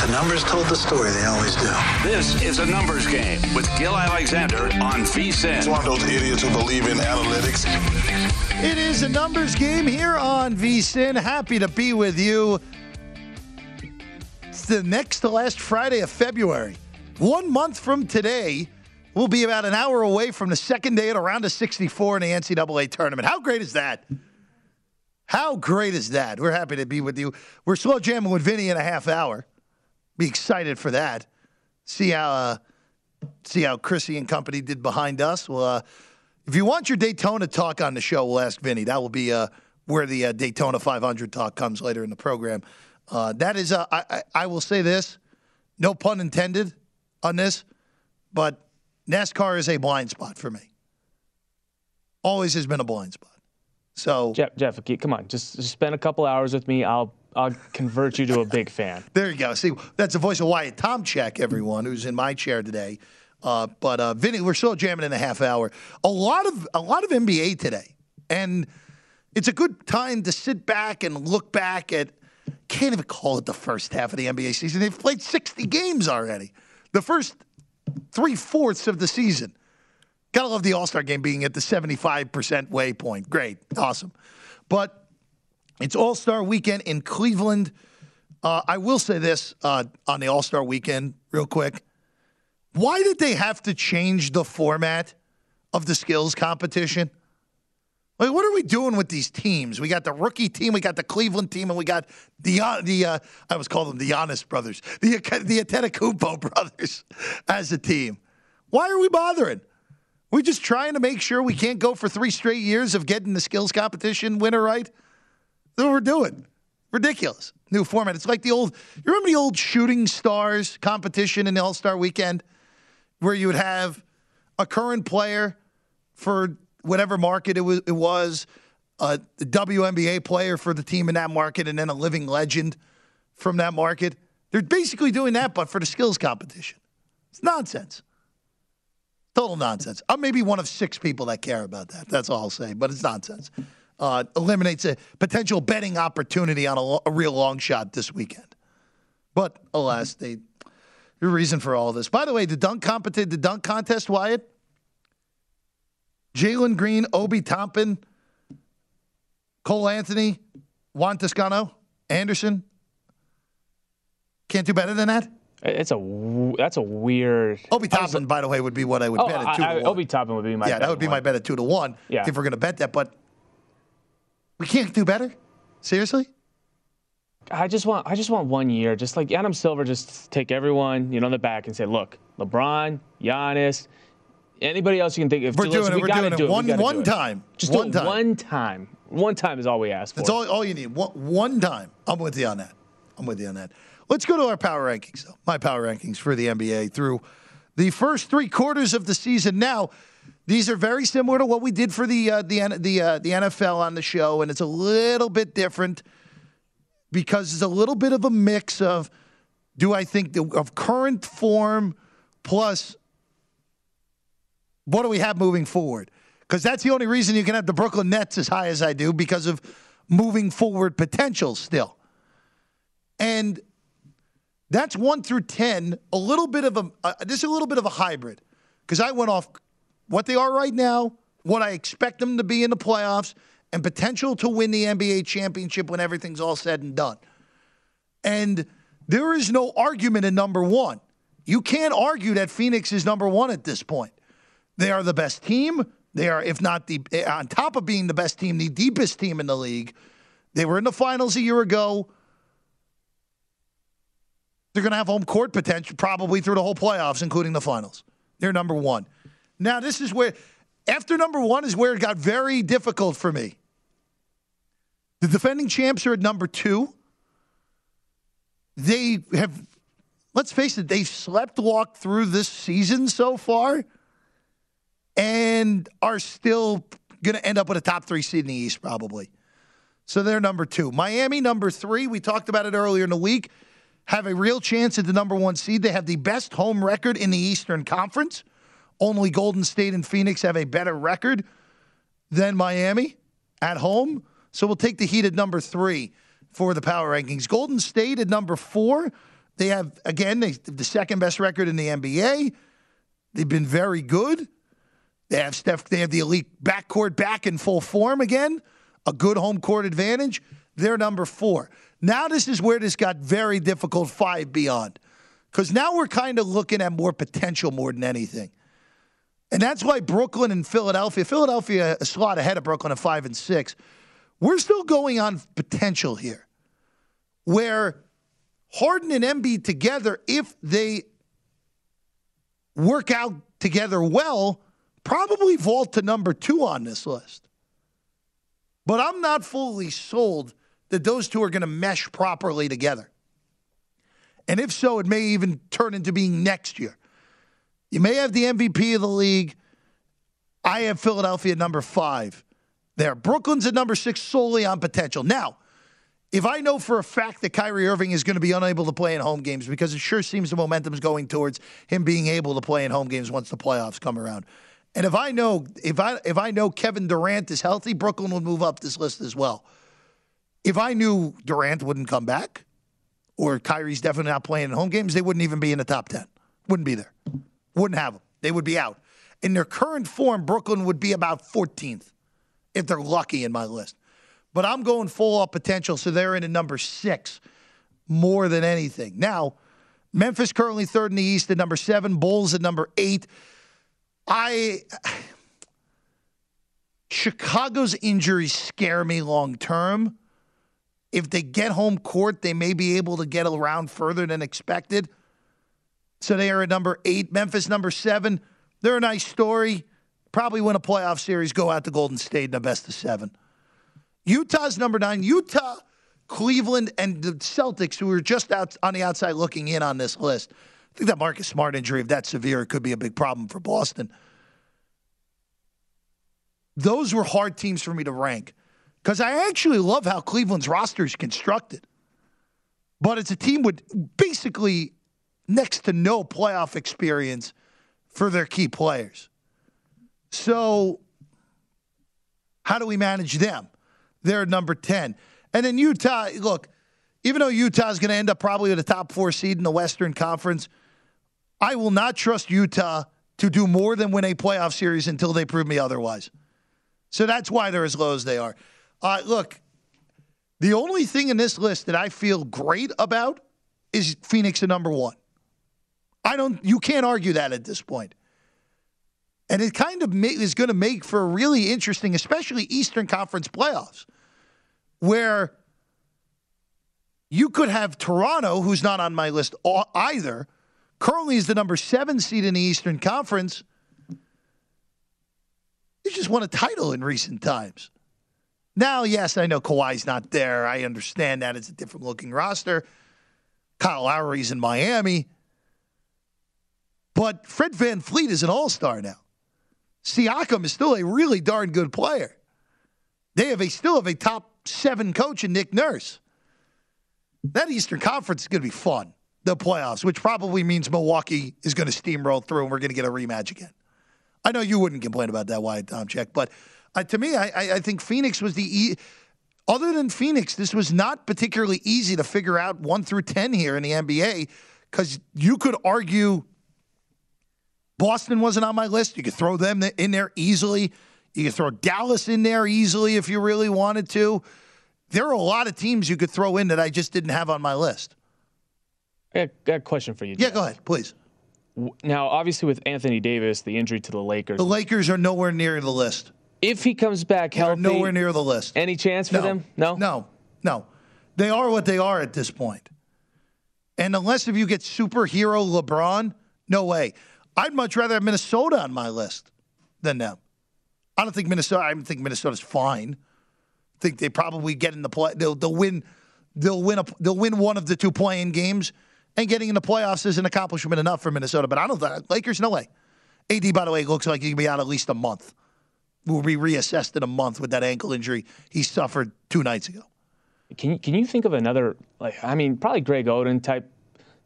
The numbers told the story, they always do. This is a numbers game with Gil Alexander on VSIN. It's one of those idiots who believe in analytics. It is a numbers game here on VSIN. Happy to be with you. It's the next to last Friday of February. One month from today, we'll be about an hour away from the second day of the round of 64 in the NCAA tournament. How great is that? How great is that? We're happy to be with you. We're slow jamming with Vinny in a half hour. Be excited for that. See how uh, see how Chrissy and company did behind us. Well, uh, if you want your Daytona talk on the show, we'll ask Vinny. That will be uh, where the uh, Daytona 500 talk comes later in the program. Uh, that is, uh, I, I, I will say this, no pun intended on this, but NASCAR is a blind spot for me. Always has been a blind spot. So Jeff, Jeff, come on, just, just spend a couple hours with me. I'll I'll convert you to a big fan. There you go. See, that's the voice of Wyatt Tomchek, everyone who's in my chair today. Uh, but uh, Vinny, we're still jamming in a half hour. A lot of a lot of NBA today, and it's a good time to sit back and look back at. Can't even call it the first half of the NBA season. They've played 60 games already. The first three fourths of the season. Gotta love the All Star game being at the 75% waypoint. Great, awesome. But it's All Star weekend in Cleveland. Uh, I will say this uh, on the All Star weekend, real quick. Why did they have to change the format of the skills competition? Like, what are we doing with these teams? We got the rookie team, we got the Cleveland team, and we got the the uh, I was calling them the Giannis brothers, the the Antetokounmpo brothers as a team. Why are we bothering? We're just trying to make sure we can't go for three straight years of getting the skills competition winner right. That's what we're doing. Ridiculous. New format. It's like the old, you remember the old shooting stars competition in the All Star weekend where you would have a current player for whatever market it was, it was a WNBA player for the team in that market, and then a living legend from that market. They're basically doing that, but for the skills competition. It's nonsense. Total nonsense. I'm maybe one of six people that care about that. That's all I'll say, but it's nonsense. Uh, eliminates a potential betting opportunity on a, a, real long shot this weekend. But alas, they the reason for all this. By the way, the dunk competition, the dunk contest, Wyatt. Jalen Green, Obi Toppin, Cole Anthony, Juan Toscano, Anderson. Can't do better than that. It's a that's a weird. Obi Toppin, by the way, would be what I would oh, bet at two I, to one. Obi Toppin would be my yeah, that would be one. my bet at two to one. Yeah. if we're going to bet that, but we can't do better. Seriously. I just want I just want one year. Just like Adam Silver, just take everyone you know in the back and say, look, LeBron, Giannis, anybody else you can think of. We're doing listen, it. We We're doing do it one one do it. time. Just one time. one time. One time is all we ask for. That's all, all you need. One, one time. I'm with you on that. I'm with you on that. Let's go to our power rankings, though. My power rankings for the NBA through the first three quarters of the season. Now, these are very similar to what we did for the uh, the the uh, the NFL on the show, and it's a little bit different because it's a little bit of a mix of do I think the, of current form plus what do we have moving forward? Because that's the only reason you can have the Brooklyn Nets as high as I do because of moving forward potential still. And that's one through 10, a little bit of a, uh, this is a little bit of a hybrid because I went off what they are right now, what I expect them to be in the playoffs, and potential to win the NBA championship when everything's all said and done. And there is no argument in number one. You can't argue that Phoenix is number one at this point. They are the best team. They are, if not the, on top of being the best team, the deepest team in the league. They were in the finals a year ago. They're going to have home court potential probably through the whole playoffs, including the finals. They're number one. Now, this is where, after number one, is where it got very difficult for me. The defending champs are at number two. They have, let's face it, they've slept walked through this season so far and are still going to end up with a top three seed in the East, probably. So they're number two. Miami, number three. We talked about it earlier in the week. Have a real chance at the number one seed. They have the best home record in the Eastern Conference. Only Golden State and Phoenix have a better record than Miami at home. So we'll take the Heat at number three for the power rankings. Golden State at number four. They have, again, they, the second best record in the NBA. They've been very good. They have Steph, they have the elite backcourt back in full form again, a good home court advantage. They're number four. Now, this is where this got very difficult, five beyond. Because now we're kind of looking at more potential more than anything. And that's why Brooklyn and Philadelphia, Philadelphia a slot ahead of Brooklyn at five and six. We're still going on potential here, where Harden and Embiid together, if they work out together well, probably vault to number two on this list. But I'm not fully sold that those two are going to mesh properly together. And if so, it may even turn into being next year. You may have the MVP of the league. I have Philadelphia number five there. Brooklyn's at number six solely on potential. Now, if I know for a fact that Kyrie Irving is going to be unable to play in home games, because it sure seems the momentum is going towards him being able to play in home games once the playoffs come around. And if I know if I if I know Kevin Durant is healthy, Brooklyn would move up this list as well. If I knew Durant wouldn't come back, or Kyrie's definitely not playing in home games, they wouldn't even be in the top ten. Wouldn't be there. Wouldn't have them. They would be out. In their current form, Brooklyn would be about 14th if they're lucky in my list. But I'm going full up potential, so they're in a number six more than anything. Now, Memphis currently third in the East at number seven, Bulls at number eight. I Chicago's injuries scare me long term. If they get home court, they may be able to get around further than expected. So they are at number eight. Memphis number seven. They're a nice story. Probably win a playoff series, go out to Golden State in the best of seven. Utah's number nine. Utah, Cleveland, and the Celtics, who are just out on the outside looking in on this list. I think that Marcus Smart injury, if that's severe, could be a big problem for Boston. Those were hard teams for me to rank because I actually love how Cleveland's roster is constructed. But it's a team with basically next to no playoff experience for their key players. So, how do we manage them? They're number 10. And then Utah, look, even though Utah is going to end up probably with a top four seed in the Western Conference, I will not trust Utah to do more than win a playoff series until they prove me otherwise. So that's why they're as low as they are. Uh, look, the only thing in this list that I feel great about is Phoenix at number one. I don't. You can't argue that at this point. And it kind of is going to make for a really interesting, especially Eastern Conference playoffs, where you could have Toronto, who's not on my list either, currently is the number seven seed in the Eastern Conference. They just won a title in recent times. Now, yes, I know Kawhi's not there. I understand that it's a different looking roster. Kyle Lowry's in Miami. But Fred Van VanVleet is an all star now. Siakam is still a really darn good player. They have a still have a top seven coach in Nick Nurse. That Eastern Conference is going to be fun the playoffs, which probably means Milwaukee is going to steamroll through and we're going to get a rematch again. I know you wouldn't complain about that, Wyatt Tomchek, but uh, to me, I, I, think Phoenix was the. E- other than Phoenix, this was not particularly easy to figure out one through 10 here in the NBA because you could argue Boston wasn't on my list. You could throw them in there easily. You could throw Dallas in there easily if you really wanted to. There are a lot of teams you could throw in that I just didn't have on my list. I got, got a question for you. Yeah, go ahead, please. Now, obviously, with Anthony Davis, the injury to the Lakers, The Lakers are nowhere near the list. if he comes back They're healthy, nowhere near the list. any chance for no, them? No. No, no. They are what they are at this point. And unless if you get superhero LeBron, no way. I'd much rather have Minnesota on my list than them. I don't think Minnesota. I think Minnesota's fine. I think they probably get in the play. They'll, they'll win. They'll win a. They'll win one of the two playing games, and getting in the playoffs is an accomplishment enough for Minnesota. But I don't think Lakers. No way. AD, by the way, looks like he can be out at least a month. Will be reassessed in a month with that ankle injury he suffered two nights ago. Can can you think of another like I mean probably Greg Oden type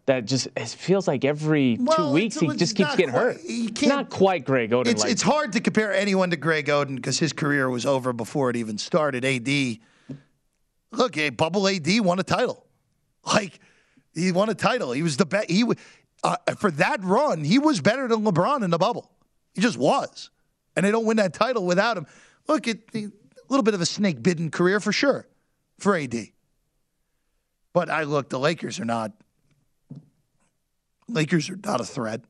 that just it feels like every Well, two weeks he just keeps getting quite- hurt. he can't- Not quite Greg Oden. It's it's hard to compare anyone to Greg Oden because his career was over before it even started. AD, look, eh, Bubble AD won a title. Like he won a title. He was the best. He uh, for that run, he was better than LeBron in the bubble. He just was, and they don't win that title without him. Look, it, a little bit of a snake bitten career for sure for AD. But I look, the Lakers are not. Lakers are not a threat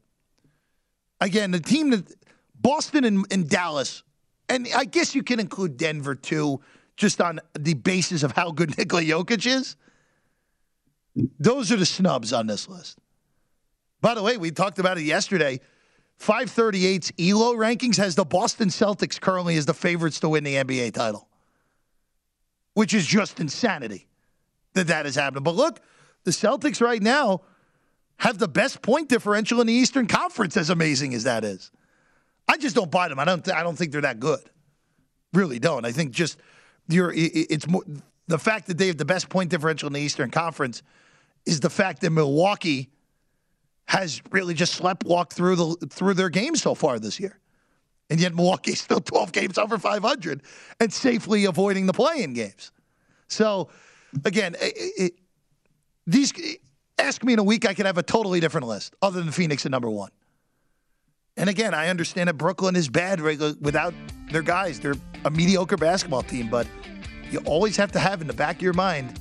again, the team that Boston and, and Dallas, and I guess you can include Denver too, just on the basis of how good Nikola Jokic is. Those are the snubs on this list. By the way, we talked about it yesterday. 538's ELO rankings has the Boston Celtics currently as the favorites to win the NBA title, which is just insanity that that is happening. But look, the Celtics right now have the best point differential in the Eastern Conference. As amazing as that is, I just don't buy them. I don't. Th- I don't think they're that good. Really don't. I think just you're. It's more the fact that they have the best point differential in the Eastern Conference is the fact that Milwaukee has really just slept walked through the through their games so far this year, and yet Milwaukee's still 12 games over 500 and safely avoiding the play-in games. So, again, it, it, these ask me in a week, I could have a totally different list other than Phoenix at number one. And again, I understand that Brooklyn is bad without their guys. They're a mediocre basketball team, but you always have to have in the back of your mind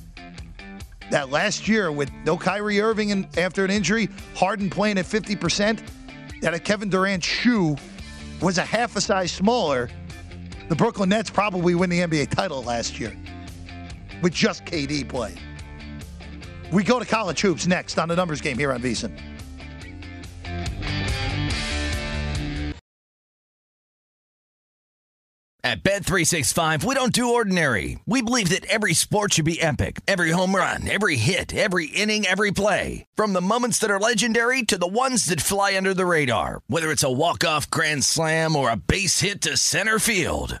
that last year with no Kyrie Irving and after an injury, Harden playing at 50%, that a Kevin Durant shoe was a half a size smaller. The Brooklyn Nets probably win the NBA title last year with just KD playing. We go to college hoops next on the numbers game here on VSiN. At Bet365, we don't do ordinary. We believe that every sport should be epic. Every home run, every hit, every inning, every play. From the moments that are legendary to the ones that fly under the radar. Whether it's a walk-off grand slam or a base hit to center field.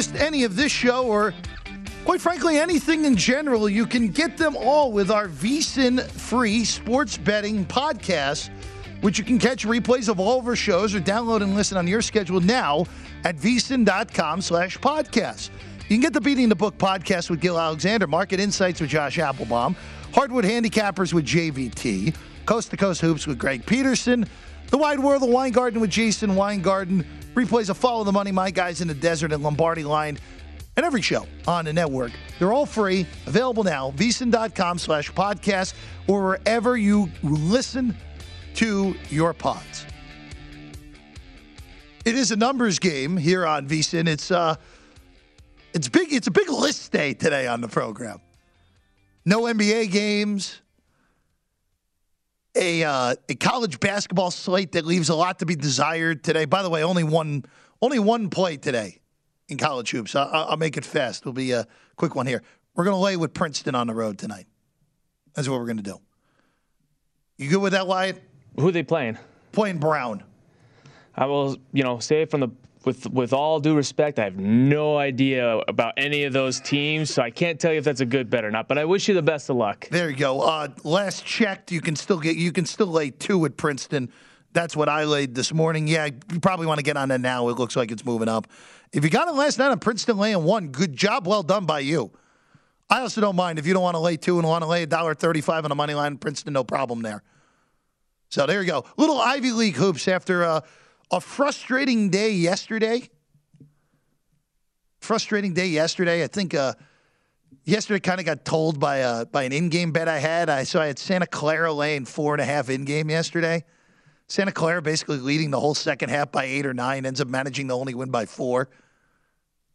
Missed any of this show or quite frankly anything in general, you can get them all with our VSIN free sports betting podcast, which you can catch replays of all of our shows or download and listen on your schedule now at vsin.com slash podcast. You can get the Beating the Book podcast with Gil Alexander, Market Insights with Josh Appelbaum, Hardwood Handicappers with JVT, Coast to Coast Hoops with Greg Peterson, The Wide World of Weingarten with Jason Weingarten, replays of Follow the Money, My Guys in the Desert, and Lombardi Line, and every show on the network. They're all free, available now, vsin.com slash podcast, or wherever you listen to your pods. It is a numbers game here on VSIN. It's uh it's big it's a big list day today on the program. No NBA games. A uh, a college basketball slate that leaves a lot to be desired today. By the way, only one only one play today in college hoops. I, I'll make it fast. It'll be a quick one here. We're going to lay with Princeton on the road tonight. That's what we're going to do. You good with that, Wyatt? Who are they playing? Playing Brown. I will, you know, say it from the with with all due respect, I have no idea about any of those teams, so I can't tell you if that's a good bet or not. But I wish you the best of luck. There you go. Uh, last checked, you can still get you can still lay two at Princeton. That's what I laid this morning. Yeah, you probably want to get on that now. It looks like it's moving up. If you got it last night on Princeton laying one, good job, well done by you. I also don't mind if you don't want to lay two and want to lay a dollar thirty-five on a money line. Princeton, no problem there. So there you go. Little Ivy League hoops after. Uh, a frustrating day yesterday. Frustrating day yesterday. I think uh, yesterday kind of got told by a, uh, by an in-game bet I had. I so I had Santa Clara laying four and a half in-game yesterday. Santa Clara basically leading the whole second half by eight or nine, ends up managing to only win by four.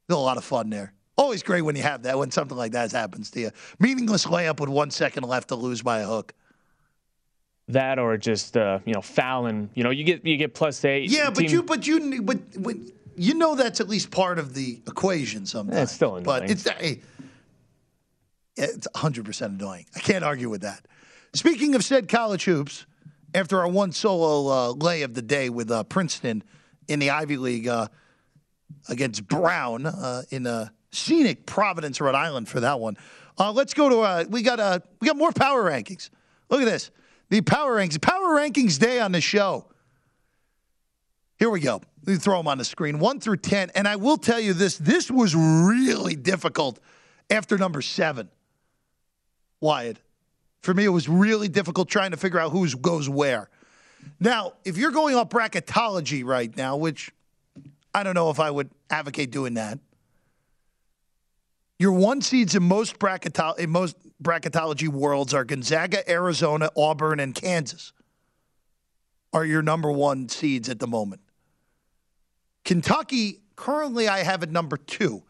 A lot of fun there. Always great when you have that, when something like that happens to you. Meaningless layup with one second left to lose by a hook that or just uh, you know fouling. You know, you get you get plus eight. Yeah, but you but you but, but you know that's at least part of the equation. Sometimes it's still annoying. but it's hey, it's 100 percent annoying. I can't argue with that. Speaking of said college hoops, after our one solo uh, lay of the day with uh, Princeton in the Ivy League uh, against Brown uh, in uh, scenic Providence, Rhode Island, for that one. let's go to we got we got more power rankings. Look at this the power rankings, power rankings day on the show. Here we go. Let me throw them on the screen, one through ten. And I will tell you this: this was really difficult after number seven. Wyatt, for me, it was really difficult trying to figure out who goes where. Now, if you're going off bracketology right now, which I don't know if I would advocate doing that. Your one seeds in most bracketology, in most bracketology worlds are Gonzaga, Arizona, Auburn, and Kansas. Are your number one seeds at the moment? Kentucky, currently, I have at number two.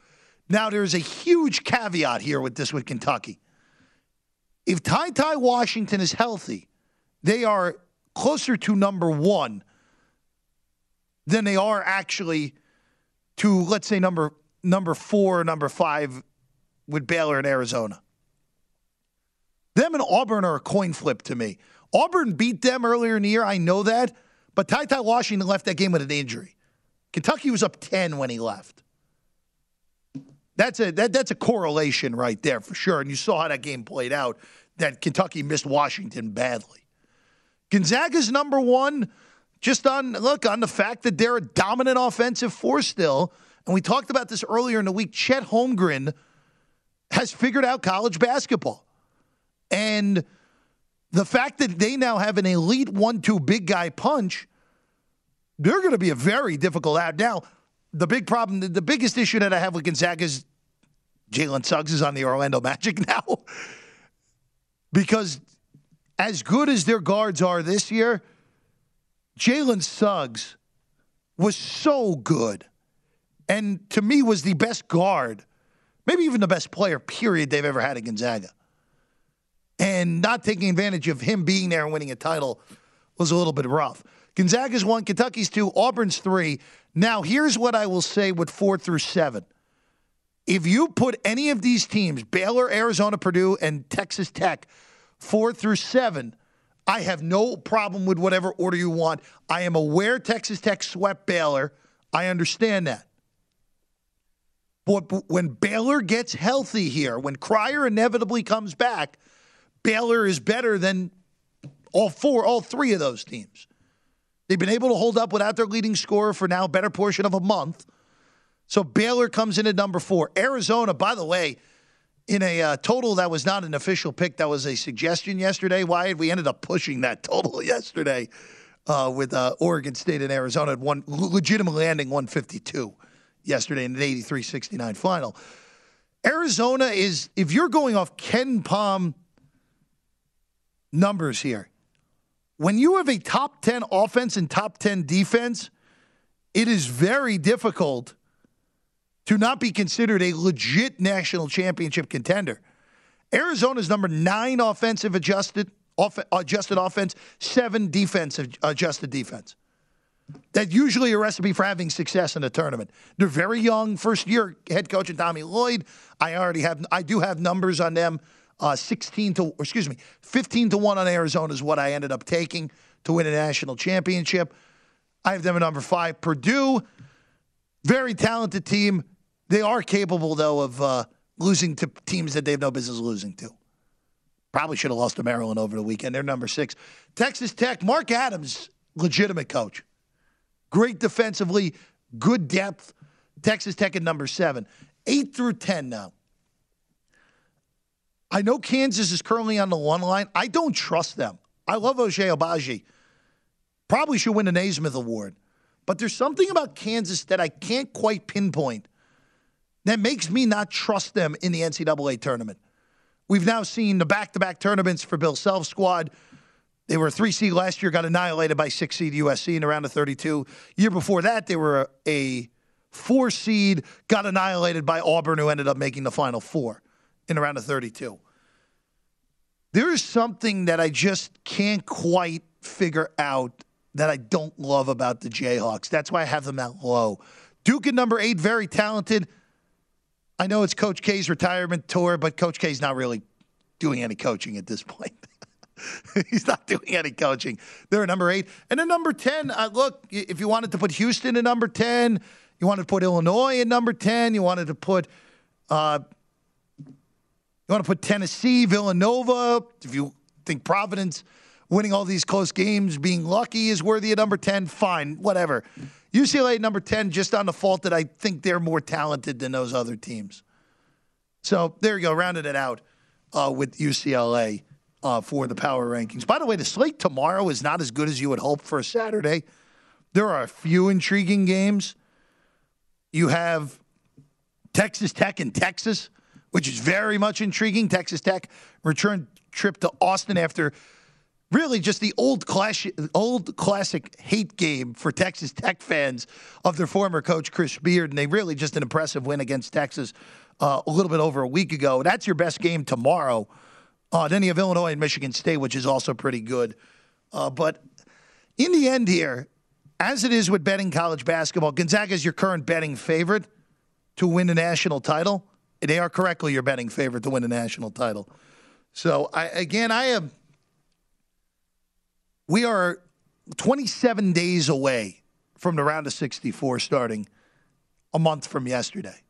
Now, there's a huge caveat here with this with Kentucky. If TyTy Washington is healthy, they are closer to number one than they are actually to, let's say, number number four, number five with Baylor and Arizona. Them and Auburn are a coin flip to me. Auburn beat them earlier in the year. I know that. But TyTy Washington left that game with an injury. Kentucky was up 10 when he left. That's a that, that's a correlation right there for sure. And you saw how that game played out. That Kentucky missed Washington badly. Gonzaga's number one, just on look on the fact that they're a dominant offensive force still. And we talked about this earlier in the week. Chet Holmgren has figured out college basketball. And the fact that they now have an elite one two big guy punch, they're going to be a very difficult out. Now, the big problem, the, biggest issue that I have with Gonzaga is Jalen Suggs is on the Orlando Magic now. because as good as their guards are this year, Jalen Suggs was so good. And to me was the best guard, maybe even the best player, period, they've ever had at Gonzaga and not taking advantage of him being there and winning a title was a little bit rough. Gonzaga's one, Kentucky's two, Auburn's three. Now, here's what I will say with four through seven. If you put any of these teams, Baylor, Arizona, Purdue, and Texas Tech, four through seven, I have no problem with whatever order you want. I am aware Texas Tech swept Baylor. I understand that. But when Baylor gets healthy here, when Cryer inevitably comes back, Baylor is better than all four, all three of those teams. They've been able to hold up without their leading scorer for now a better portion of a month. So Baylor comes in at number four. Arizona, by the way, in a uh, total that was not an official pick, that was a suggestion yesterday. Why we ended up pushing that total yesterday uh, with uh, Oregon State and Arizona at one legitimately landing 152 yesterday in an 83-69 final. Arizona is, if you're going off KenPom numbers here. When you have a top 10 offense and top 10 defense, it is very difficult to not be considered a legit national championship contender. Arizona's number nine offensive adjusted off, adjusted offense, seven defensive adjusted defense. That's usually a recipe for having success in a tournament. They're very young, first year head coach and Tommy Lloyd. I already have, I do have numbers on them. Uh, 16 to, excuse me, 15 to 1 on Arizona is what I ended up taking to win a national championship. I have them at number five. Purdue, very talented team. They are capable, though, of uh, losing to teams that they have no business losing to. Probably should have lost to Maryland over the weekend. They're number six. Texas Tech, Mark Adams, legitimate coach. Great defensively, good depth. Texas Tech at number seven. Eight through 10 now. I know Kansas is currently on the one line. I don't trust them. I love Ochai Agbaji. Probably should win an Naismith Award. But there's something about Kansas that I can't quite pinpoint that makes me not trust them in the NCAA tournament. We've now seen the back to back tournaments for Bill Self's squad. They were a three seed last year, got annihilated by six seed USC in the round of 32. Year before that, they were a four seed, got annihilated by Auburn, who ended up making the final four in the round of 32. There is something that I just can't quite figure out that I don't love about the Jayhawks. That's why I have them at low. Duke at number eight, very talented. I know it's Coach K's retirement tour, but Coach K's not really doing any coaching at this point. He's not doing any coaching. They're number eight. And then number 10, uh, look, if you wanted to put Houston at number 10, you wanted to put Illinois at number 10, you wanted to put uh, you want to put Tennessee, Villanova, if you think Providence winning all these close games, being lucky is worthy of number 10, fine, whatever. UCLA number 10, just on the fault that I think they're more talented than those other teams. So there you go, rounded it out uh, with UCLA uh, for the power rankings. By the way, the slate tomorrow is not as good as you would hope for a Saturday. There are a few intriguing games. You have Texas Tech and Texas, which is very much intriguing. Texas Tech return trip to Austin after really just the old class, old classic hate game for Texas Tech fans of their former coach Chris Beard, and they really just an impressive win against Texas uh, a little bit over a week ago. That's your best game tomorrow. Uh, then you have Illinois and Michigan State, which is also pretty good. Uh, but in the end, here, as it is with betting college basketball, Gonzaga is your current betting favorite to win the national title. They are correctly your betting favorite to win a national title. So I, again, I am we are 27 days away from the round of 64 starting a month from yesterday.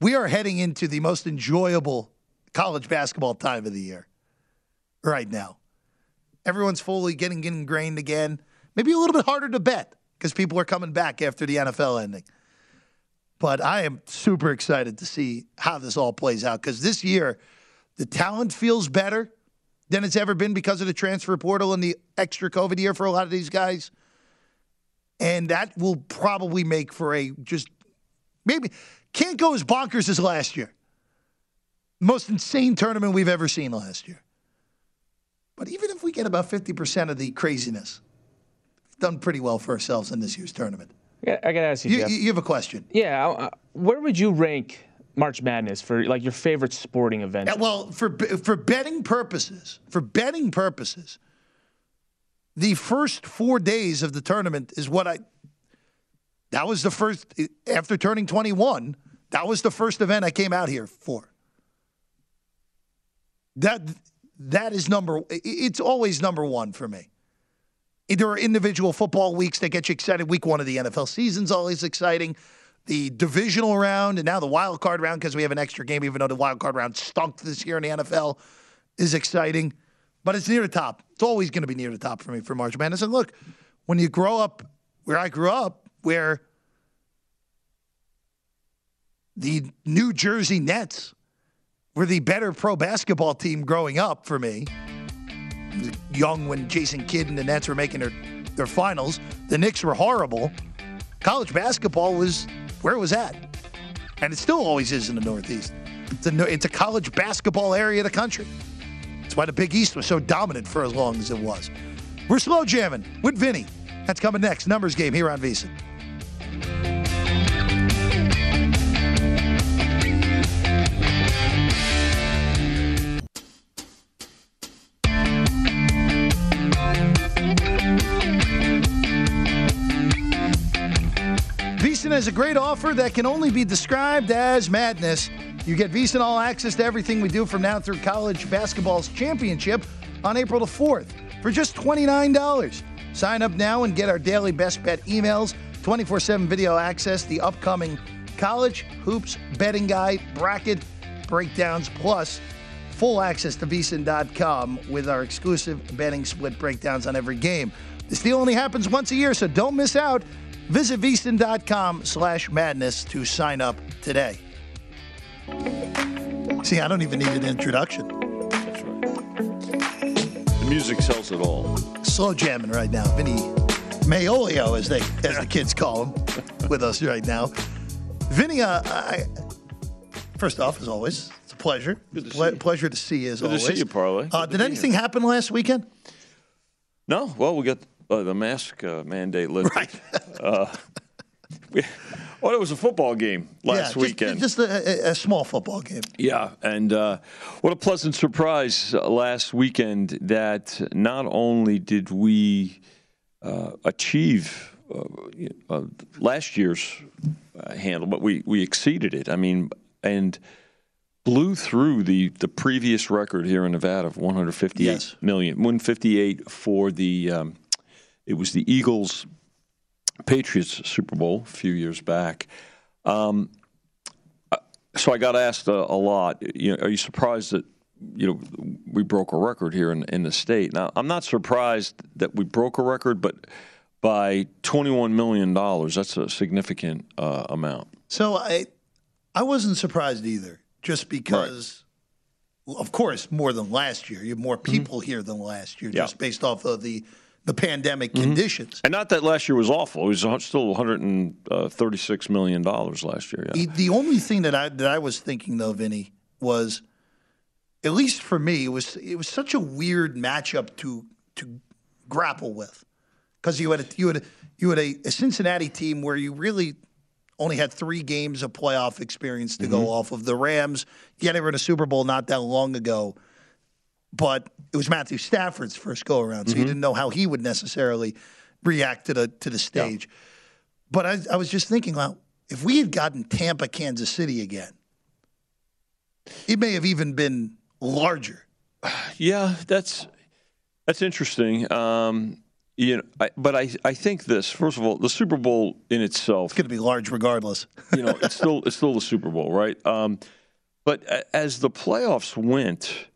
We are heading into the most enjoyable college basketball time of the year right now. Everyone's fully getting ingrained again. Maybe a little bit harder to bet because people are coming back after the NFL ending. But I am super excited to see how this all plays out because this year, the talent feels better than it's ever been because of the transfer portal and the extra COVID year for a lot of these guys. And that will probably make for a just maybe can't go as bonkers as last year. Most insane tournament we've ever seen last year. But even if we get about 50% of the craziness, done pretty well for ourselves in this year's tournament. I got to ask you, you, Jeff. you have a question. Yeah. Uh, where would you rank March Madness for like your favorite sporting event? Yeah, well, for for betting purposes, for betting purposes, the first four days of the tournament is what I. That was the first after turning 21. That was the first event I came out here for. That that is number. It's always number one for me. There are individual football weeks that get you excited. Week one of the NFL season's always exciting the divisional round and now the wild card round because we have an extra game, even though the wild card round stunk this year in the NFL, is exciting. But it's near the top. It's always going to be near the top for me for March Madness. And look, when you grow up where I grew up, where the New Jersey Nets were the better pro basketball team growing up for me. Young when Jason Kidd and the Nets were making their, their finals. The Knicks were horrible. College basketball was where it was at. And it still always is in the Northeast. It's a, it's a college basketball area of the country. That's why the Big East was so dominant for as long as it was. We're slow jamming with Vinny. That's coming next. Numbers game here on VSiN. Has a great offer that can only be described as madness. You get VSiN all access to everything we do from now through college basketball's championship on April the 4th for just $29. Sign up now and get our daily best bet emails, 24 7 video access, the upcoming college hoops betting guide, bracket breakdowns, plus full access to VSiN.com with our exclusive betting split breakdowns on every game. This deal only happens once a year, so don't miss out. Visit VSiN.com slash madness to sign up today. See, I don't even need an introduction. That's right. The music sells it all. Slow jamming right now. Vinny Magliulo, as they as the kids call him, with us right now. Vinny, uh, I, first off, as always, it's a pleasure. Good to Ple- see you. pleasure to see you as Good to always. see you. Uh, did to anything happen last weekend? No, well, we got uh, the mask uh, mandate lifted. Right. uh, we, well, it was a football game last yeah, just- weekend. Just, a, a- small football game. Yeah, and uh, what a pleasant surprise uh, last weekend that not only did we uh, achieve uh, uh, last year's uh, handle, but we, we exceeded it. I mean, and blew through the, the previous record here in Nevada of 158 Yes. million, 158 for the um, it was the Eagles Patriots Super Bowl a few years back. Um, so I got asked a, a lot. You know, are you surprised that you know we broke a record here in in the state? Now I'm not surprised that we broke a record, but by 21 million dollars, that's a significant uh, amount. So I, I wasn't surprised either, just because, well, of course, more than last year. You have more people here than last year, Mm-hmm. Yeah. just based off of the the pandemic mm-hmm. conditions. And not that last year was awful; it was still 136 million dollars last year. Yeah. The- only thing that I that I was thinking though, Vinny, was at least for me, it was it was such a weird matchup to to grapple with because you had a, you had a, you had a, a Cincinnati team where you really only had three games of playoff experience to go mm-hmm. off of. The Rams, were in a Super Bowl not that long ago, but it was Matthew Stafford's first go around, so you didn't know how he would necessarily react to the to the stage. But I, I was just thinking, well, if we had gotten Tampa, Kansas City again, it may have even been larger. Yeah, that's that's interesting. Um, you know, I, but I I think this first of all, the Super Bowl in itself, It's going to be large regardless. you know, it's still it's still the Super Bowl, right? Um, but as the playoffs went,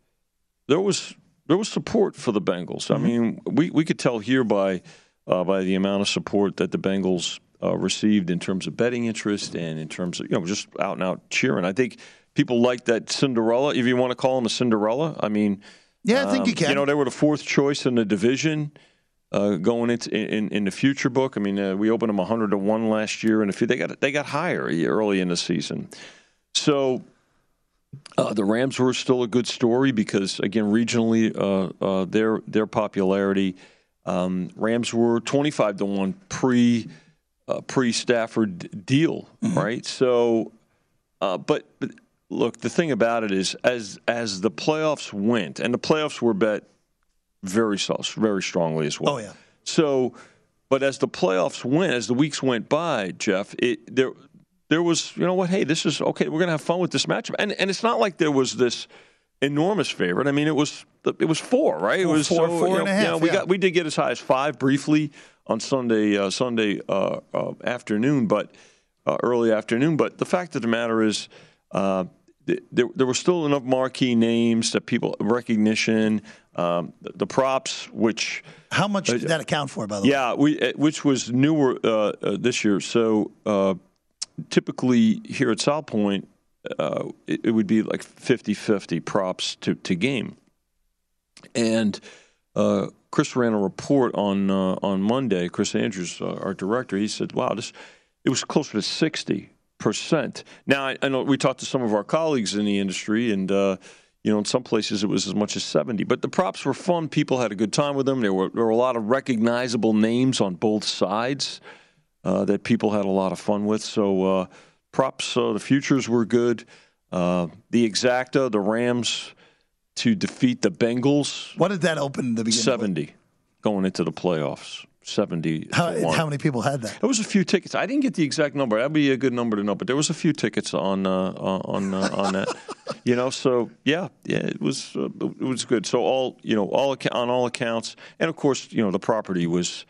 there was there was support for the Bengals. I mean, we, we could tell here by uh, by the amount of support that the Bengals uh, received in terms of betting interest and in terms of you know just out and out cheering. I think people like that Cinderella, if you want to call them a Cinderella. I mean, Yeah, I think you um, can. You know, they were the fourth choice in the division. Uh, going into in, in the future book, I mean, uh, we opened them 100 to one last year, and if you, they got they got higher early in the season. So uh, the Rams were still a good story because again, regionally, uh, uh, their their popularity. Um, Rams were 25 to one pre uh, pre Stafford deal, right? So, uh, but, but look, the thing about it is, as as the playoffs went, and the playoffs were bet very very strongly as well. Oh, yeah. So, but as the playoffs went, as the weeks went by, Jeff, it there there was you know what? Hey, this is okay. We're gonna have fun with this matchup, and and it's not like there was this enormous favorite. I mean, it was it was four, right? It was four- so, four you and a half, you know, we yeah. got we did get as high as five briefly on Sunday uh, Sunday uh, uh, afternoon, but uh, early afternoon. But the fact of the matter is. Uh, th- there, there were still enough marquee names that people recognition, um, the, the props, which How much did that account for, by the way? yeah, we uh, which was newer uh, uh, this year. So uh, typically here at South Point, uh, it, it would be like 50-50 props to, to game. And uh, Chris ran a report on uh, on Monday. Chris Andrews, uh, our director, he said, "Wow, this it was closer to sixty percent." Now I, I know we talked to some of our colleagues in the industry, and uh, you know, in some places it was as much as seventy. But the props were fun. People had a good time with them. There were there were a lot of recognizable names on both sides that people had a lot of fun with. So uh, props, uh, the futures were good. Uh, the exacta, the Rams to defeat the Bengals. What did that open to begin with? 70 going into the playoffs. seventy. How, how many people had that? There was a few tickets. I didn't get the exact number. That'd be a good number to know. But there was a few tickets on uh, on uh, on that. You know, so yeah, yeah, it was uh, it was good. So all you know, all on all accounts, and of course, you know, the property was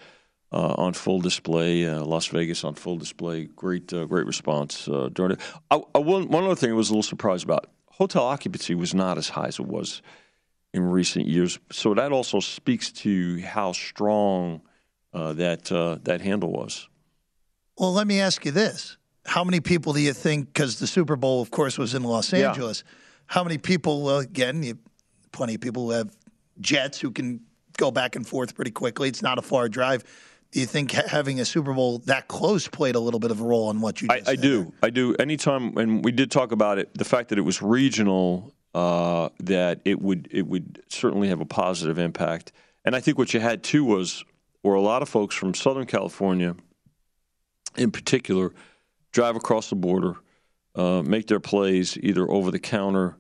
uh, on full display. Uh, Las Vegas on full display. Great, uh, great response uh, during it. I, I, one one other thing I was a little surprised about: hotel occupancy was not as high as it was in recent years. So that also speaks to how strong uh, that uh, that handle was. Well, let me ask you this: How many people do you think? Because the Super Bowl, of course, was in Los Yeah. Angeles. How many people? Again, you, plenty of people who have jets who can go back and forth pretty quickly. It's not a far drive. Do you think having a Super Bowl that close played a little bit of a role in what you? I, I do. I do. Anytime, and we did talk about it, the fact that it was regional, uh, that it would it would certainly have a positive impact. And I think what you had too was, were a lot of folks from Southern California, in particular, drive across the border, uh, make their plays either over the counter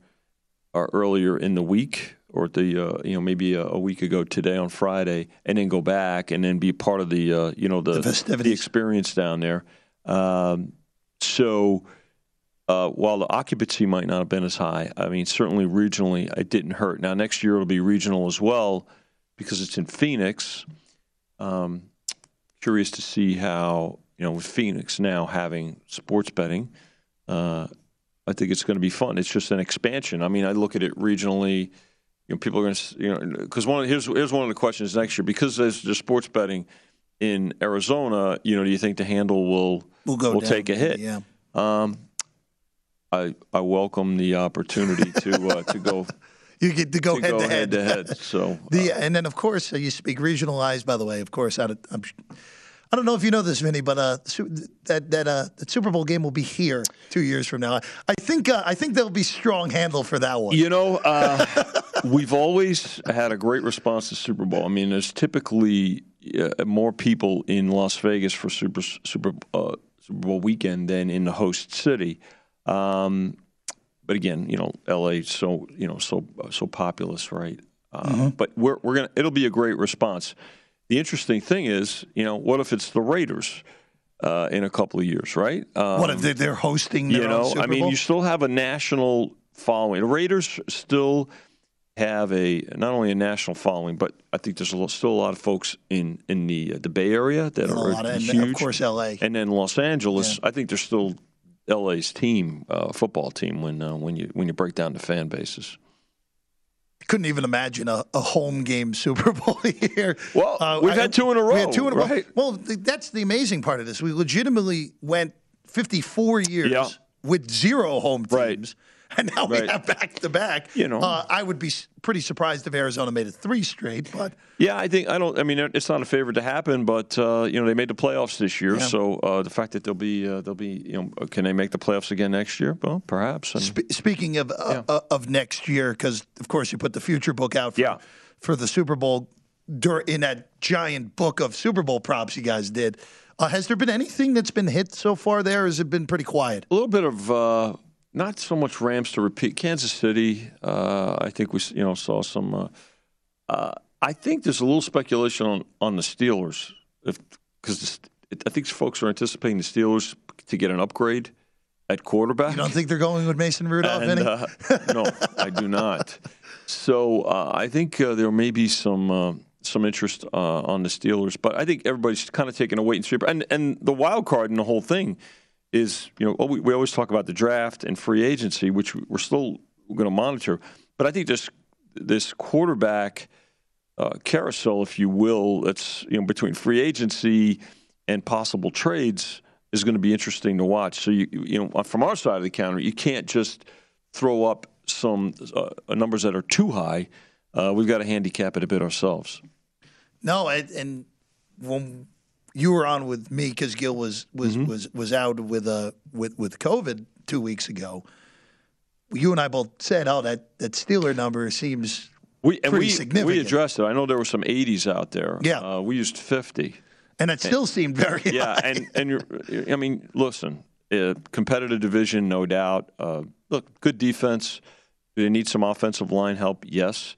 or earlier in the week, or at the uh, you know maybe a, a week ago today on Friday, and then go back and then be part of the uh, you know the, The festivities. experience down there. Um, so uh, while the occupancy might not have been as high, I mean certainly regionally it didn't hurt. Now next year it'll be regional as well because it's in Phoenix. Um, curious to see how you know with Phoenix now having sports betting. Uh, I think it's going to be fun. It's just an expansion. I mean, I look at it regionally. You know, people are going to, you know, because one here's here's one of the questions next year because there's the sports betting in Arizona. You know, do you think the handle will Will go down, take a hit? yeah. Um, I I welcome the opportunity to uh, to go You get to go to head go to head. head to head. So The and then of course uh, you speak regionalized. By the way, of course, out of, I'm, I don't know if you know this, Vinny, but uh, that that uh, the Super Bowl game will be here two years from now. I think uh, I think there'll be strong handle for that one. You know, uh, we've always had a great response to Super Bowl. I mean, there's typically uh, more people in Las Vegas for Super Super uh, Super Bowl weekend than in the host city. Um, but again, you know, LA is so you know so so populous, right? Uh, But we're we're gonna it'll be a great response. The interesting thing is, you know, what if it's the Raiders uh, in a couple of years, right? Um, what if they- they're hosting? Their you own know, I mean, you still have a national following. The Raiders still have a not only a national following, but I think there's a lot, still a lot of folks in in the uh, the Bay Area that are lot of- and huge. of course, LA. and then Los Angeles. I think there's still LA's team, uh, football team, when uh, when you when you break down the fan bases. couldn't even imagine a, a home game Super Bowl here. Well, we've had two in a row. We had two in a row. Well, th- that's the amazing part of this. We legitimately went 54 years Yeah. with zero home teams, and now we Right. have back to back. You know. uh, I would be pretty surprised if Arizona made it three straight, but Yeah, I think I don't. I mean, it's not a favorite to happen, but uh, you know they made the playoffs this year, Yeah. so uh, the fact that they'll be uh, they'll be you know can they make the playoffs again next year? Well, perhaps. And, Spe- speaking of uh, uh, of next year, because of course you put the future book out for, Yeah. for the Super Bowl in that giant book of Super Bowl props you guys did. Uh, has there been anything that's been hit so far? There, or has it been pretty quiet? a little bit of uh, not so much Rams to repeat. Kansas City, uh, I think we you know saw some. Uh, uh, I think there's a little speculation on on the Steelers, if because I think folks are anticipating the Steelers to get an upgrade at quarterback. You don't think they're going with Mason Rudolph? And, uh, no, I do not. So uh, I think uh, there may be some uh, some interest uh, on the Steelers, but I think everybody's kind of taking a wait and see. And and the wild card in the whole thing is, you know, we, we always talk about the draft and free agency, which we're still going to monitor. But I think this this quarterback uh, carousel, if you will, that's you know between free agency and possible trades is going to be interesting to watch. So you you know from our side of the counter, you can't just throw up some uh, numbers that are too high. Uh, we've got to handicap it a bit ourselves. no, and when you were on with me because Gil was was, Mm-hmm. was was out with uh with with COVID two weeks ago. You and I both said, "Oh, that that Steeler number seems We and pretty we significant." we addressed it. I know there were some 80s out there. Yeah. uh, we used 50. and it still seemed very yeah, high. and and you're, I mean, listen, uh, competitive division, no doubt. Uh, look, good defense. Do they need some offensive line help? Yes.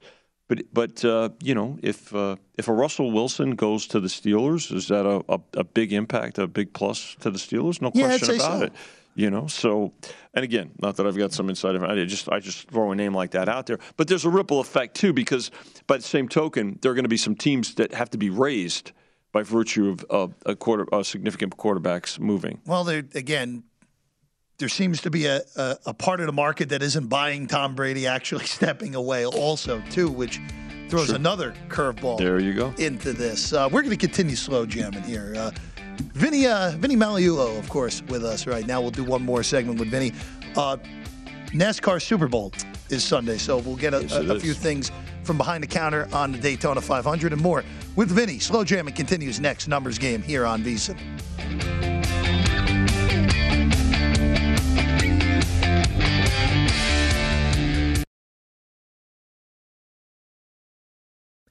But but uh, you know, if uh, if a Russell Wilson goes to the Steelers, is that a, a, a big impact, a big plus to the Steelers? No Yeah, question say about so. it. You know, so and again, not that I've got some inside of I just I just throw a name like that out there, but there's a ripple effect too because by the same token, there are going to be some teams that have to be raised by virtue of, of a quarter, uh, significant quarterbacks moving. Well, there again, there seems to be a, a, a part of the market that isn't buying Tom Brady actually stepping away, also too, which throws Sure. another curveball There you go. into this. Uh, we're going to continue slow jamming here. Uh, Vinny, uh, Vinny Magliulo, of course, with us right now. We'll do one more segment with Vinny. Uh, NASCAR Super Bowl is Sunday, so we'll get a, Yes, a, a few things from behind the counter on the Daytona 500 and more with Vinny. Slow jamming continues next. Numbers game here on VSiN.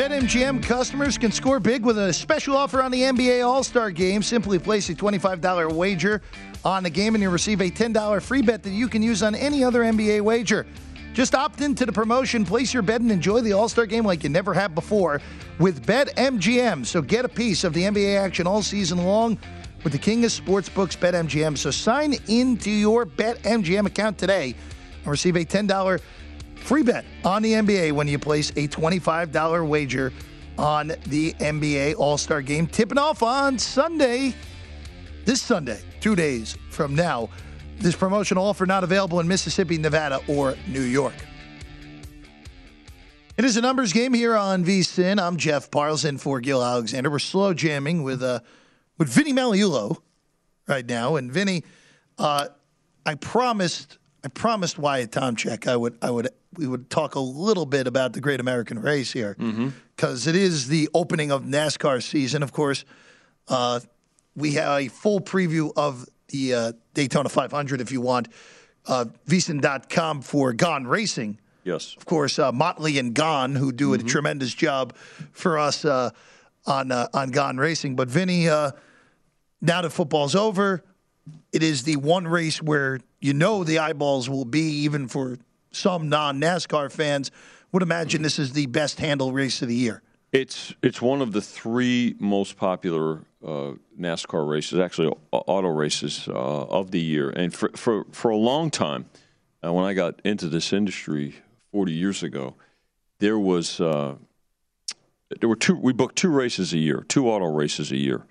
BetMGM customers can score big with a special offer on the NBA All Star game. Simply place a $25 wager on the game and you'll receive a $10 free bet that you can use on any other NBA wager. Just opt into the promotion, place your bet, and enjoy the All Star game like you never have before with BetMGM. So get a piece of the NBA action all season long with the king of sportsbooks, BetMGM. So sign into your BetMGM account today and receive a $10 free bet on the NBA when you place a $25 wager on the NBA All Star game. Tipping off on Sunday, this Sunday, two days from now. This promotional offer not available in Mississippi, Nevada, or New York. It is a numbers game here on VSIN. I'm Jeff Parles in for Gil Alexander. We're slow jamming with uh, with Vinny Magliulo right now, and Vinny, uh, I promised I promised Wyatt Tomchek I would I would we would talk a little bit about the Great American Race here because it is the opening of NASCAR season. Of course, uh, we have a full preview of the uh, Daytona 500 if you want. Uh, VSiN.com for Gone Racing. Yes. Of course, uh, Motley and Gaughan, who do a tremendous job for us uh, on uh, on Gone Racing. But Vinny, uh, now that football's over, it is the one race where you know the eyeballs will be, even for some non NASCAR fans. Would imagine this is the best handle race of the year. It's it's one of the three most popular uh, NASCAR races, actually auto races uh, of the year. And for for, for a long time, uh, when I got into this industry 40 years ago, there was uh, there were two. We booked two races a year, two auto races a year.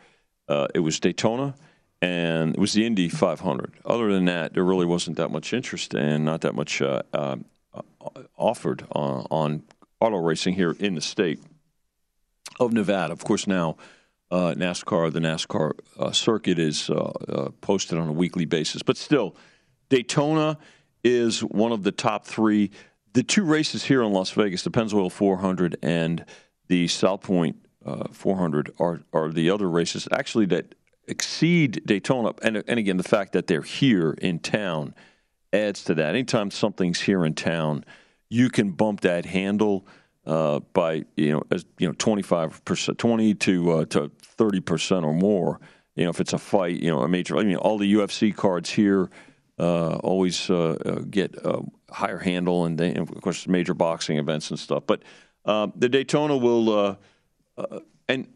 Uh, it was Daytona, and it was the Indy 500. Other than that, there really wasn't that much interest and not that much uh, uh, offered on, on auto racing here in the state of Nevada. Of course, now uh, NASCAR, the NASCAR uh, circuit is uh, uh, posted on a weekly basis, but still, Daytona is one of the top three. The two races here in Las Vegas, the Pennzoil 400 and the South Point uh, 400, are are the other races actually that exceed Daytona. And and again, the fact that they're here in town adds to that. Anytime something's here in town, you can bump that handle uh, by you know as you know twenty five percent, twenty to uh, to thirty percent or more. You know if it's a fight, you know a major. I mean all the UFC cards here uh, always uh, uh, get a higher handle, and, they, and of course major boxing events and stuff. But uh, the Daytona will uh, uh, and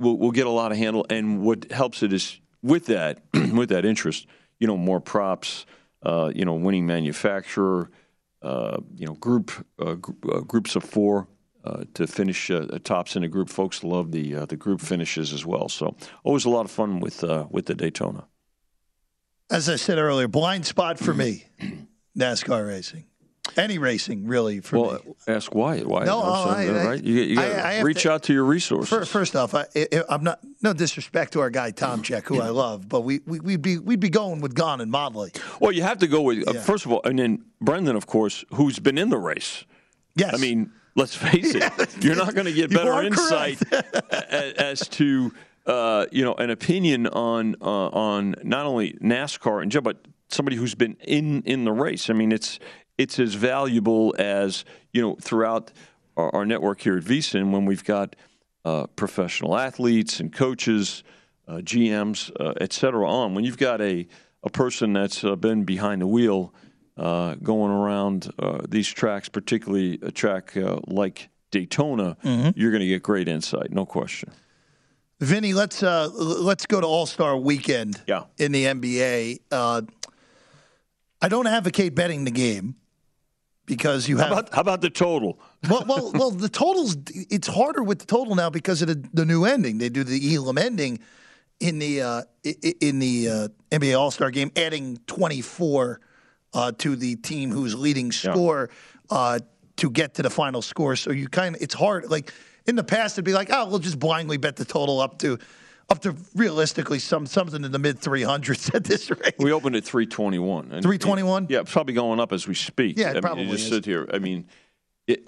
we'll, we'll get a lot of handle. And what helps it is with that, with that interest, you know, more props, uh, you know, winning manufacturer, uh, you know, group uh, gr- uh, groups of four uh, to finish uh, tops in a group. Folks love the the group finishes as well. So always a lot of fun with with the Daytona. As I said earlier, blind spot for me, NASCAR racing. Any racing, really, for well, me. ask Wyatt. Wyatt No, I- right? You, you got to reach out to your resources. Fir- First off, I, I'm not no disrespect to our guy Tomchek, who I love, but we, we we'd be we'd be going with Gaughan and Motley. Well, you have to go with uh, Yeah. first of all, and then Brendan, of course, who's been in the race. Yes, I mean, let's face it, you're not going to get better insight as to uh, you know an opinion on uh, on not only NASCAR and but somebody who's been in in the race. I mean, it's it's as valuable as you know throughout our, our network here at VSIN when we've got uh, professional athletes and coaches, uh, GMs, uh, et cetera, on. When you've got a a person that's uh, been behind the wheel uh, going around uh, these tracks, particularly a track uh, like Daytona, you're going to get great insight, no question. Vinny, let's uh, let's go to All Star Weekend. Yeah. in the NBA. Uh, I don't advocate betting the game because you How have about, how about the total? well, well, well. The totals. It's harder with the total now because of the, the new ending. They do the Elam ending in the uh, in the uh, NBA All Star game, adding twenty four uh, to the team who's leading score uh, to get to the final score. So you kind of it's hard. Like in the past, it'd be like, oh, we'll just blindly bet the total up to up to realistically some something in the mid three hundreds at this rate. We opened at 321. and- 321? Yeah, probably going up as we speak. Yeah, it I mean, probably You just is. sit here. I mean, it,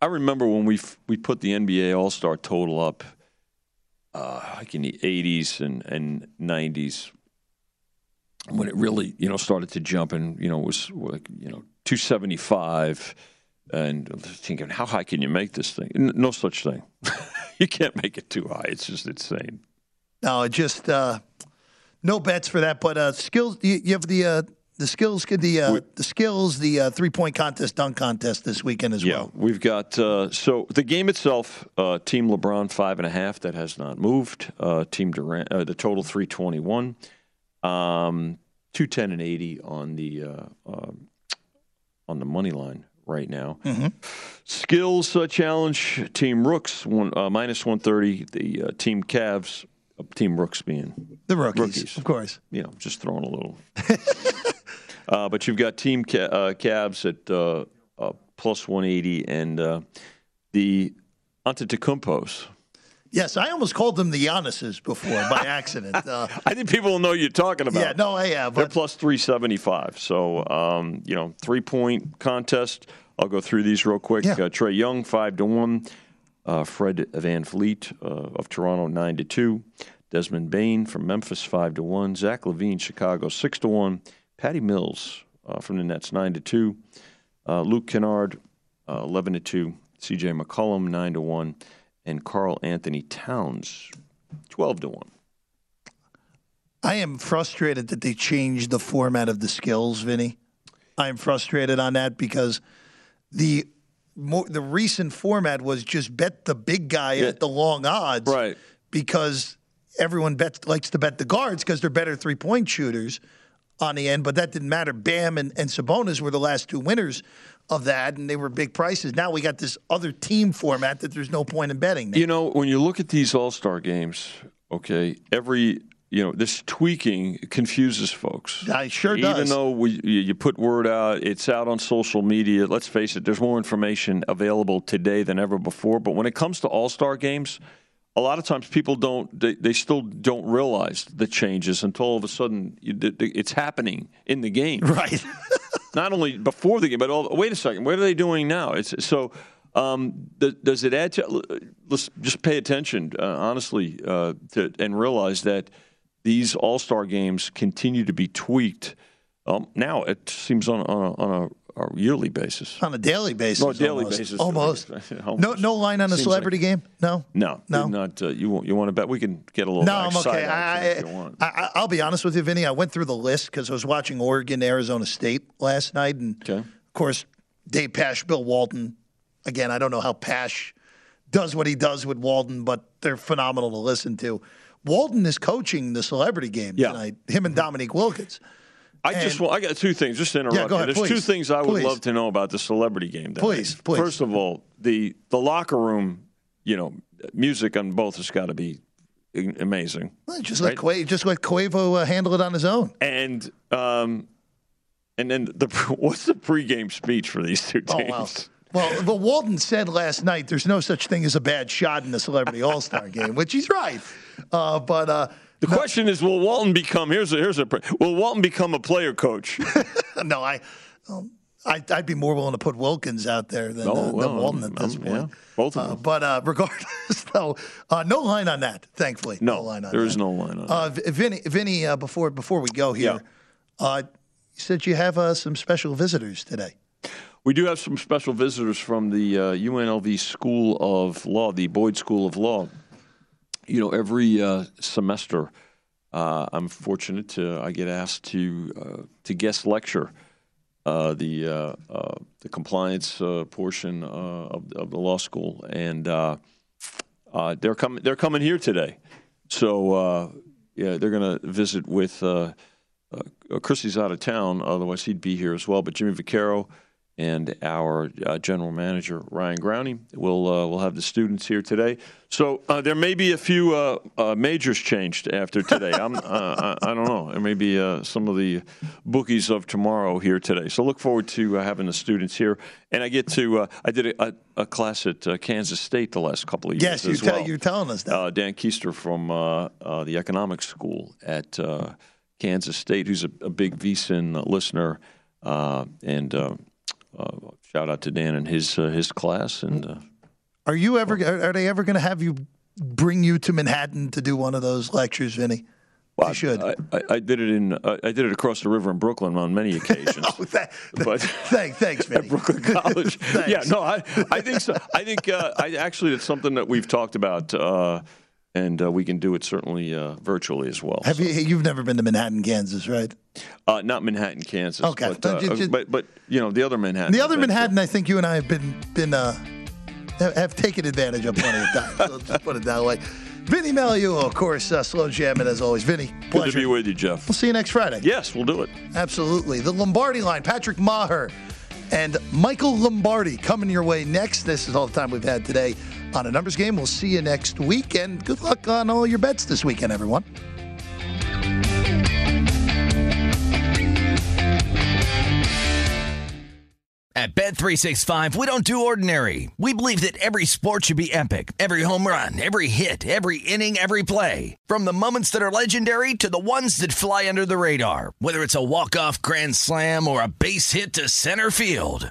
I remember when we f- we put the NBA All Star total up, uh, like in the 80s and, and 90s, when it really you know started to jump and you know was like you know 275, and thinking, how high can you make this thing? No such thing. you can't make it too high. It's just insane. No, just uh, no bets for that. But uh, skills, you, you have the uh, the skills, the uh, the skills, the uh, three point contest, dunk contest this weekend as Yeah, well. we've got uh, so the game itself. Uh, team LeBron five and a half that has not moved. Uh, team Durant uh, the total three twenty one. Um, two ten and eighty on the uh, uh, on the money line right now. Skills uh, challenge team Rooks one uh, minus one thirty. The uh, team Cavs team Rooks being The rookies, Rookies. of course. you know, just throwing a little. uh, but you've got Team Ca- uh, Cavs at uh, uh, plus 180 and uh, the Antetokounmpos. Yes, I almost called them the Giannis's before by accident. Uh, I think people will know you're talking about. yeah, no, I have. They're plus 375. So, um, you know, three point contest. I'll go through these real quick. Yeah. Uh, Trae Young, 5 to 1. Uh, Fred VanVleet uh, of Toronto, 9 to 2. Desmond Bane from Memphis, 5 to 1. Zach LaVine, Chicago, 6 to 1. Patty Mills uh, from the Nets, 9 to 2. Uh, Luke Kennard, uh, 11 to 2. CJ McCollum, 9 to 1. And Karl-Anthony Towns, 12 to 1. I am frustrated that they changed the format of the skills, Vinny. I am frustrated on that because the more, the recent format was just bet the big guy Yeah. at the long odds, Right. Because everyone bets likes to bet the guards because they're better three point shooters on the end, but that didn't matter. Bam and, and Sabonis were the last two winners of that, and they were big prices. Now we got this other team format that there's no point in betting. Now. You know, when you look at these All Star games, okay, every you know this tweaking confuses folks. It sure Even does. though we you put word out, it's out on social media. Let's face it, there's more information available today than ever before. But when it comes to All Star games, a lot of times people don't they, they still don't realize the changes until all of a sudden you, th- th- it's happening in the game right. not only before the game, but all, wait a second, what are they doing now? It's so. Um, does it add to? Let's just pay attention, uh, honestly, uh, to, and realize that these All Star games continue to be tweaked. Um, now it seems on on a, on a, a yearly basis. on a daily basis. No, daily almost. basis. Almost. Almost. No, no line on a Seems celebrity like- game. No. No, No. not. Uh, you want you want to bet? We can get a little. No, I'm okay. I, if you want. I, I, I'll be honest with you, Vinny. I went through the list because I was watching Oregon, Arizona State last night, and Okay. of course, Dave Pasch, Bill Walton. Again, I don't know how Pasch does what he does with Walton, but they're phenomenal to listen to. Walton is coaching the celebrity game Yeah. tonight. Him and Dominique Wilkins. I just want, I got two things. Just to interrupt. Yeah, go ahead, There's two things I would Please. love to know about the celebrity game. tonight. Please, please. First of all, the the locker room, you know, music on both has got to be amazing. Well, Just let Right. Qua- just let Quavo uh, handle it on his own. And um, and then the what's the pregame speech for these two teams? wow. Well, the Walton said last night there's no such thing as a bad shot in the Celebrity All Star game, which he's right. Uh, but uh, The question is, will Walton become? Here's a here's a. Will Walton become a player coach? no, I, um, I'd be more willing to put Wilkins out there than, Oh, uh, well, than Walton at this um, point. yeah, both of Uh, them. but uh, regardless, though, uh, no line on that. Thankfully, No, line on there that. is no line on Uh, V- Vinny, Vinny uh, before before we go here, uh, you said you have uh, some special visitors today. We do have some special visitors from the uh, UNLV School of Law, the Boyd School of Law. You know, every uh, semester, uh, I'm fortunate to I get asked to uh, to guest lecture uh, the uh, the compliance portion of, of the law school, and they're coming they're coming here today. So yeah, they're going to visit with. Chrissy's out of town, otherwise he'd be here as well. But Jimmy Vaccaro and our uh, general manager Ryan Growney will uh, will have the students here today. So uh, there may be a few uh, uh, majors changed after today. I'm, uh, I, I don't know. There may be uh, some of the bookies of tomorrow here today. So look forward to uh, having the students here. And I get to uh, I did a, a, a class at uh, Kansas State the last couple of years. Yes, you tell, well. you're telling us that. Uh, Dan Keister from the economics school at uh, Kansas State, who's a, a big VSIN listener, uh, and shout out to Dan and his uh, his class. And uh, Are you ever? Are, are they ever going to have you bring you to Manhattan to do one of those lectures, Vinny? well, should. I, I, I did it in uh, I did it across the river in Brooklyn on many occasions. Oh, that, but thanks, thanks, Vinny. Brooklyn College. yeah, no, I, I think so. I think uh, I actually it's something that we've talked about, uh, and uh, we can do it certainly uh, virtually as well. Have you? You've never been to Manhattan, Kansas, right? Uh, not Manhattan, Kansas. Okay. but, uh, Ju- ju- but but you know the other Manhattan. The other I've been to. Manhattan, I think you and I have been been uh, have have taken advantage of plenty of times. Let's just put it that way. Vinny Magliulo, of course, uh, slow jamming as always. Vinny, Good to be with you, Jeff. We'll see you next Friday. Yes, we'll do it. Absolutely. The Lombardi line, Patrick Maher and Michael Lombardi coming your way next. This is all the time we've had today on a numbers game. We'll see you next week, and good luck on all your bets this weekend, everyone. At Bet365, we don't do ordinary. We believe that every sport should be epic. Every home run, every hit, every inning, every play. From the moments that are legendary to the ones that fly under the radar. Whether it's a walk-off grand slam or a base hit to center field.